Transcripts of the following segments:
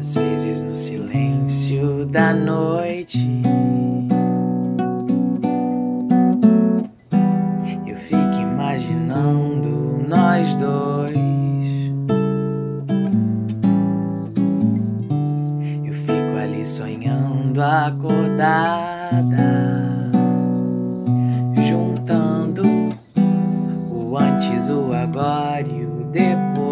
Às vezes no silêncio da noite eu fico imaginando nós dois. Eu fico ali sonhando acordada. o agora e o depois.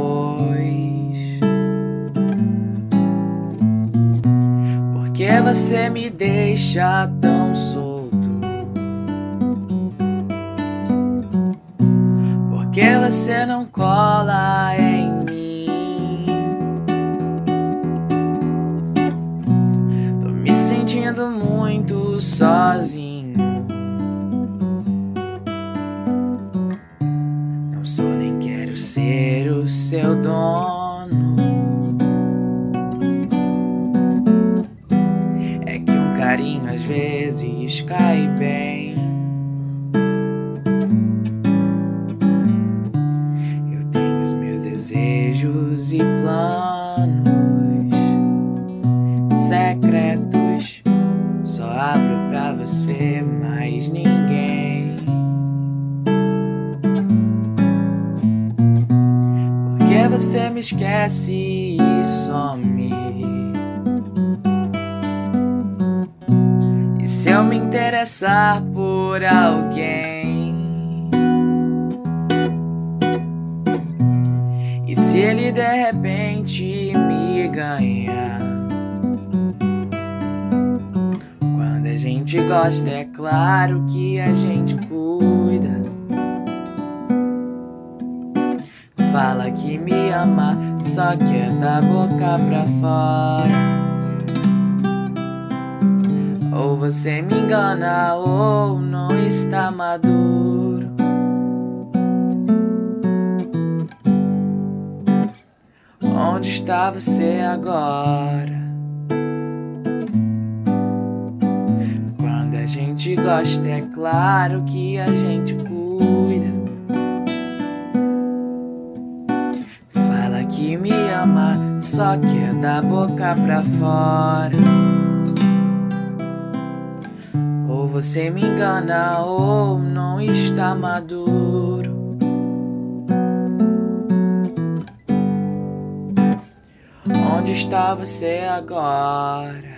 Você me deixa tão solto? Por que você não cola em mim? Tô me sentindo muito sozinho. ser o seu dono. Carinho às vezes cai bem. Eu tenho os meus desejos e planos secretos. Só abro pra você, mais ninguém. você me esquece e some. Se eu me interessar por alguém? E se ele de repente me ganhar? Quando a gente gosta, é claro que a gente cuida. fala que me ama, só quer da boca pra fora. Você me engana, ou não está maduro. Onde está você agora? Quando a gente gosta, é claro que a gente cuida. que me ama, só quer da boca pra fora. Você me engana, ou não está maduro. Onde está você agora?